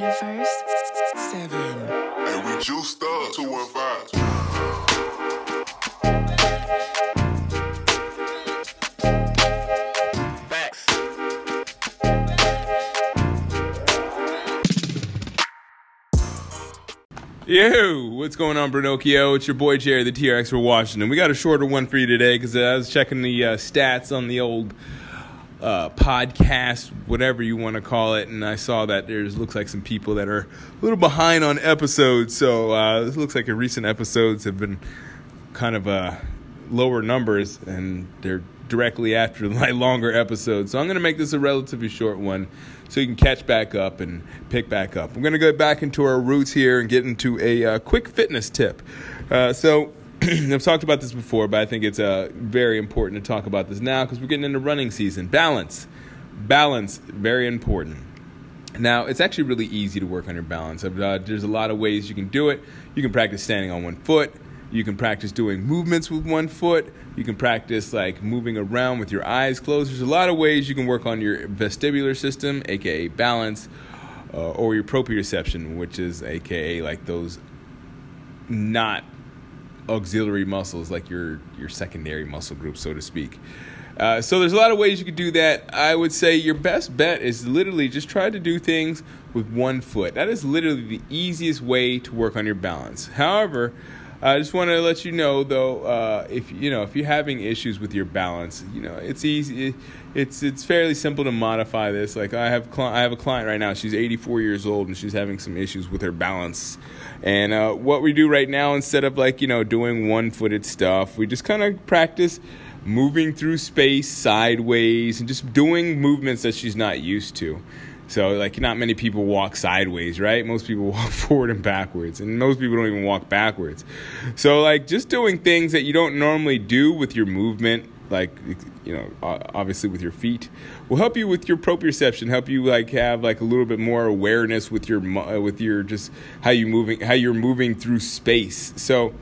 First, seven. And we juiced up 215. Facts. Yo, what's going on, Brinocchio? It's your boy Jerry, the TRX for Washington. We got a shorter one for you today because I was checking the uh, stats on the old uh, podcast, whatever you want to call it, and I saw that there's looks like some people that are a little behind on episodes. So uh, this looks like a recent episodes have been kind of uh, lower numbers, and they're directly after my longer episodes. So I'm going to make this a relatively short one so you can catch back up and pick back up. We're going to go back into our roots here and get into a uh, quick fitness tip. Uh, so I've talked about this before, but I think it's uh, very important to talk about this now because we're getting into running season. Balance. Balance, very important. Now, it's actually really easy to work on your balance. Uh, there's a lot of ways you can do it. You can practice standing on one foot. You can practice doing movements with one foot. You can practice like moving around with your eyes closed. There's a lot of ways you can work on your vestibular system, aka balance, uh, or your proprioception, which is aka like those not auxiliary muscles, like your your secondary muscle group, so to speak. Uh, so there's a lot of ways you could do that. I would say your best bet is literally just try to do things with one foot. That is literally the easiest way to work on your balance. However, I just want to let you know though, uh, if you know if you're having issues with your balance, you know it's easy. It's it's fairly simple to modify this. Like I have cli- I have a client right now. She's 84 years old and she's having some issues with her balance. And uh, what we do right now, instead of like you know doing one-footed stuff, we just kind of practice moving through space sideways and just doing movements that she's not used to. So, like, not many people walk sideways, right? Most people walk forward and backwards, and most people don't even walk backwards. So, like, just doing things that you don't normally do with your movement, like, you know, obviously with your feet, will help you with your proprioception, help you like have like a little bit more awareness with your uh, with your just how you moving how you're moving through space. So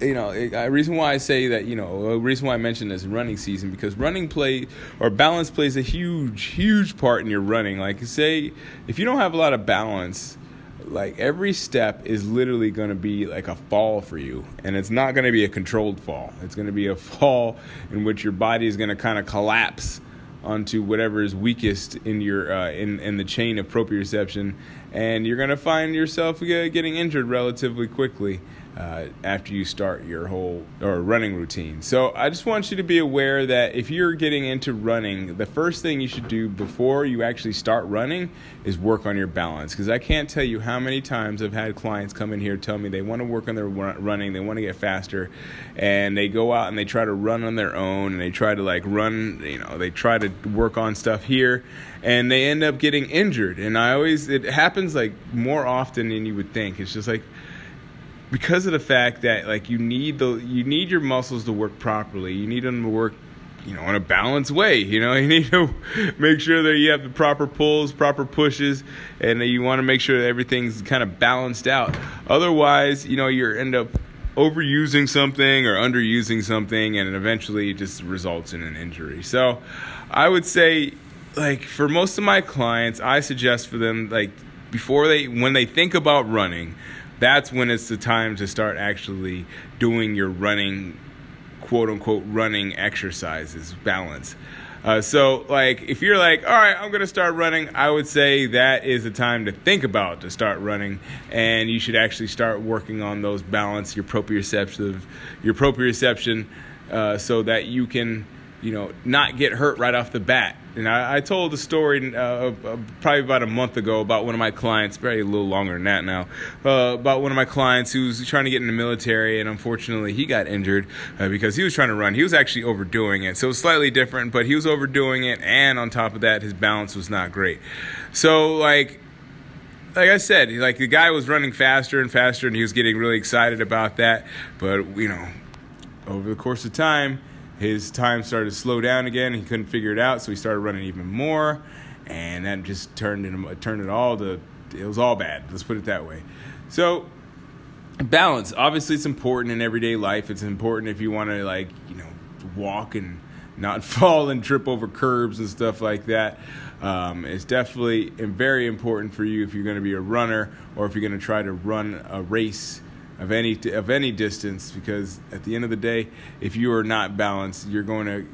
you know, a reason why I say that, you know, a reason why I mention this running season because running play or balance plays a huge, huge part in your running. Like, say, if you don't have a lot of balance, like every step is literally going to be like a fall for you, and it's not going to be a controlled fall. It's going to be a fall in which your body is going to kind of collapse onto whatever is weakest in your uh, in in the chain of proprioception, and you're going to find yourself getting injured relatively quickly uh, after you start your whole or running routine. So I just want you to be aware that if you're getting into running, the first thing you should do before you actually start running is work on your balance. Because I can't tell you how many times I've had clients come in here tell me they want to work on their running, they want to get faster, and they go out and they try to run on their own, and they try to like run, you know, they try to work on stuff here, and they end up getting injured. And I always, it happens like more often than you would think. It's just like because of the fact that like you need the you need your muscles to work properly. You need them to work you know, in a balanced way. You know, you need to make sure that you have the proper pulls, proper pushes, and you want to make sure that everything's kind of balanced out. Otherwise, you know, you end up overusing something or underusing something, and it eventually just results in an injury. So, I would say, like, for most of my clients, I suggest for them, like, before they, when they think about running, that's when it's the time to start actually doing your running quote unquote running exercises balance. Uh, so like if you're like all right i'm gonna start running i would say that is the time to think about to start running and you should actually start working on those balance your proprioceptive your proprioception uh, so that you can you know not get hurt right off the bat and I, I told a story uh, probably about a month ago about one of my clients, probably a little longer than that now, uh, about one of my clients who was trying to get in the military, and unfortunately he got injured uh, because he was trying to run. He was actually overdoing it, so it was slightly different, but he was overdoing it, and on top of that, his balance was not great. So like like I said, like the guy was running faster and faster, and he was getting really excited about that. But you know, over the course of time, his time started to slow down again. He couldn't figure it out, so he started running even more, and that just turned it turned it all to it was all bad. Let's put it that way. So balance obviously it's important in everyday life. It's important if you want to like you know walk and not fall and trip over curbs and stuff like that. Um, it's definitely very important for you if you're going to be a runner or if you're going to try to run a race of any of any distance because at the end of the day if you are not balanced you're going to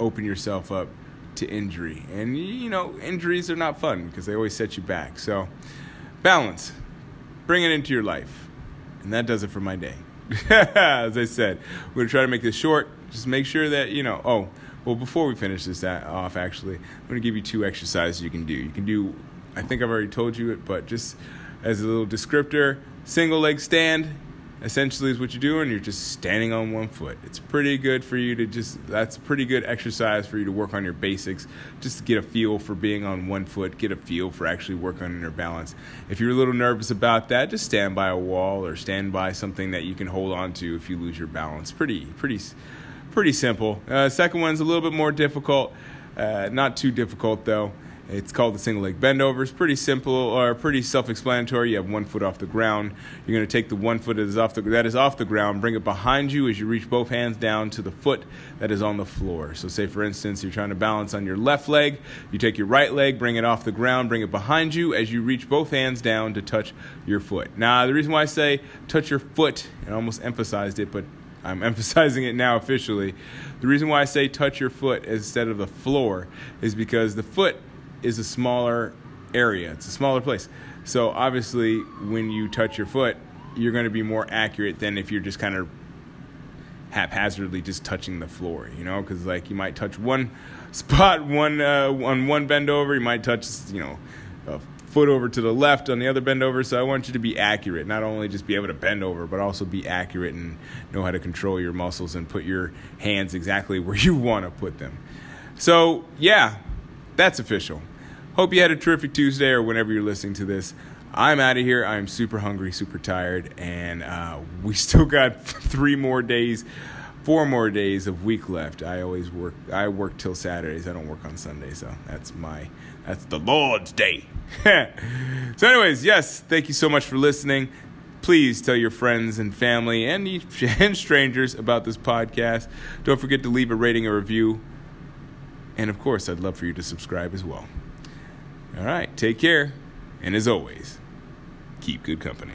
open yourself up to injury. And you know injuries are not fun because they always set you back. So balance. Bring it into your life. And that does it for my day. As i said we're going to try to make this short. Just make sure that you know oh well before we finish this uh, off actually i'm going to give you two exercises you can do. You can do i think i've already told you it but just as a little descriptor single leg stand essentially is what you're doing you're just standing on one foot. It's pretty good for you to just that's pretty good exercise for you to work on your basics just to get a feel for being on one foot get a feel for actually working on your balance. If you're a little nervous about that just stand by a wall or stand by something that you can hold on to if you lose your balance. Pretty pretty pretty simple. Uh, second one's a little bit more difficult. Uh, not too difficult though it's called the single leg bend over. It's pretty simple or pretty self-explanatory. You have one foot off the ground. You're going to take the one foot that is off the that is off the ground, bring it behind you as you reach both hands down to the foot that is on the floor. So, say for instance, you're trying to balance on your left leg. You take your right leg, bring it off the ground, bring it behind you as you reach both hands down to touch your foot. Now, the reason why I say touch your foot, and I almost emphasized it, but I'm emphasizing it now officially. The reason why I say touch your foot instead of the floor is because the foot is a smaller area. It's a smaller place. So obviously, when you touch your foot, you're going to be more accurate than if you're just kind of haphazardly just touching the floor. You know, because like you might touch one spot, one uh, on one bend over, you might touch you know a foot over to the left on the other bend over. So I want you to be accurate, not only just be able to bend over, but also be accurate and know how to control your muscles and put your hands exactly where you want to put them. So yeah, that's official. Hope you had a terrific Tuesday or whenever you're listening to this. I'm out of here. I'm super hungry, super tired, and uh, we still got three more days, four more days of week left. I always work. I work till Saturdays. I don't work on Sundays, so that's my that's the Lord's day. so, anyways, yes, thank you so much for listening. Please tell your friends and family and, and strangers about this podcast. Don't forget to leave a rating or review. And of course, I'd love for you to subscribe as well. All right, take care. And as always, keep good company.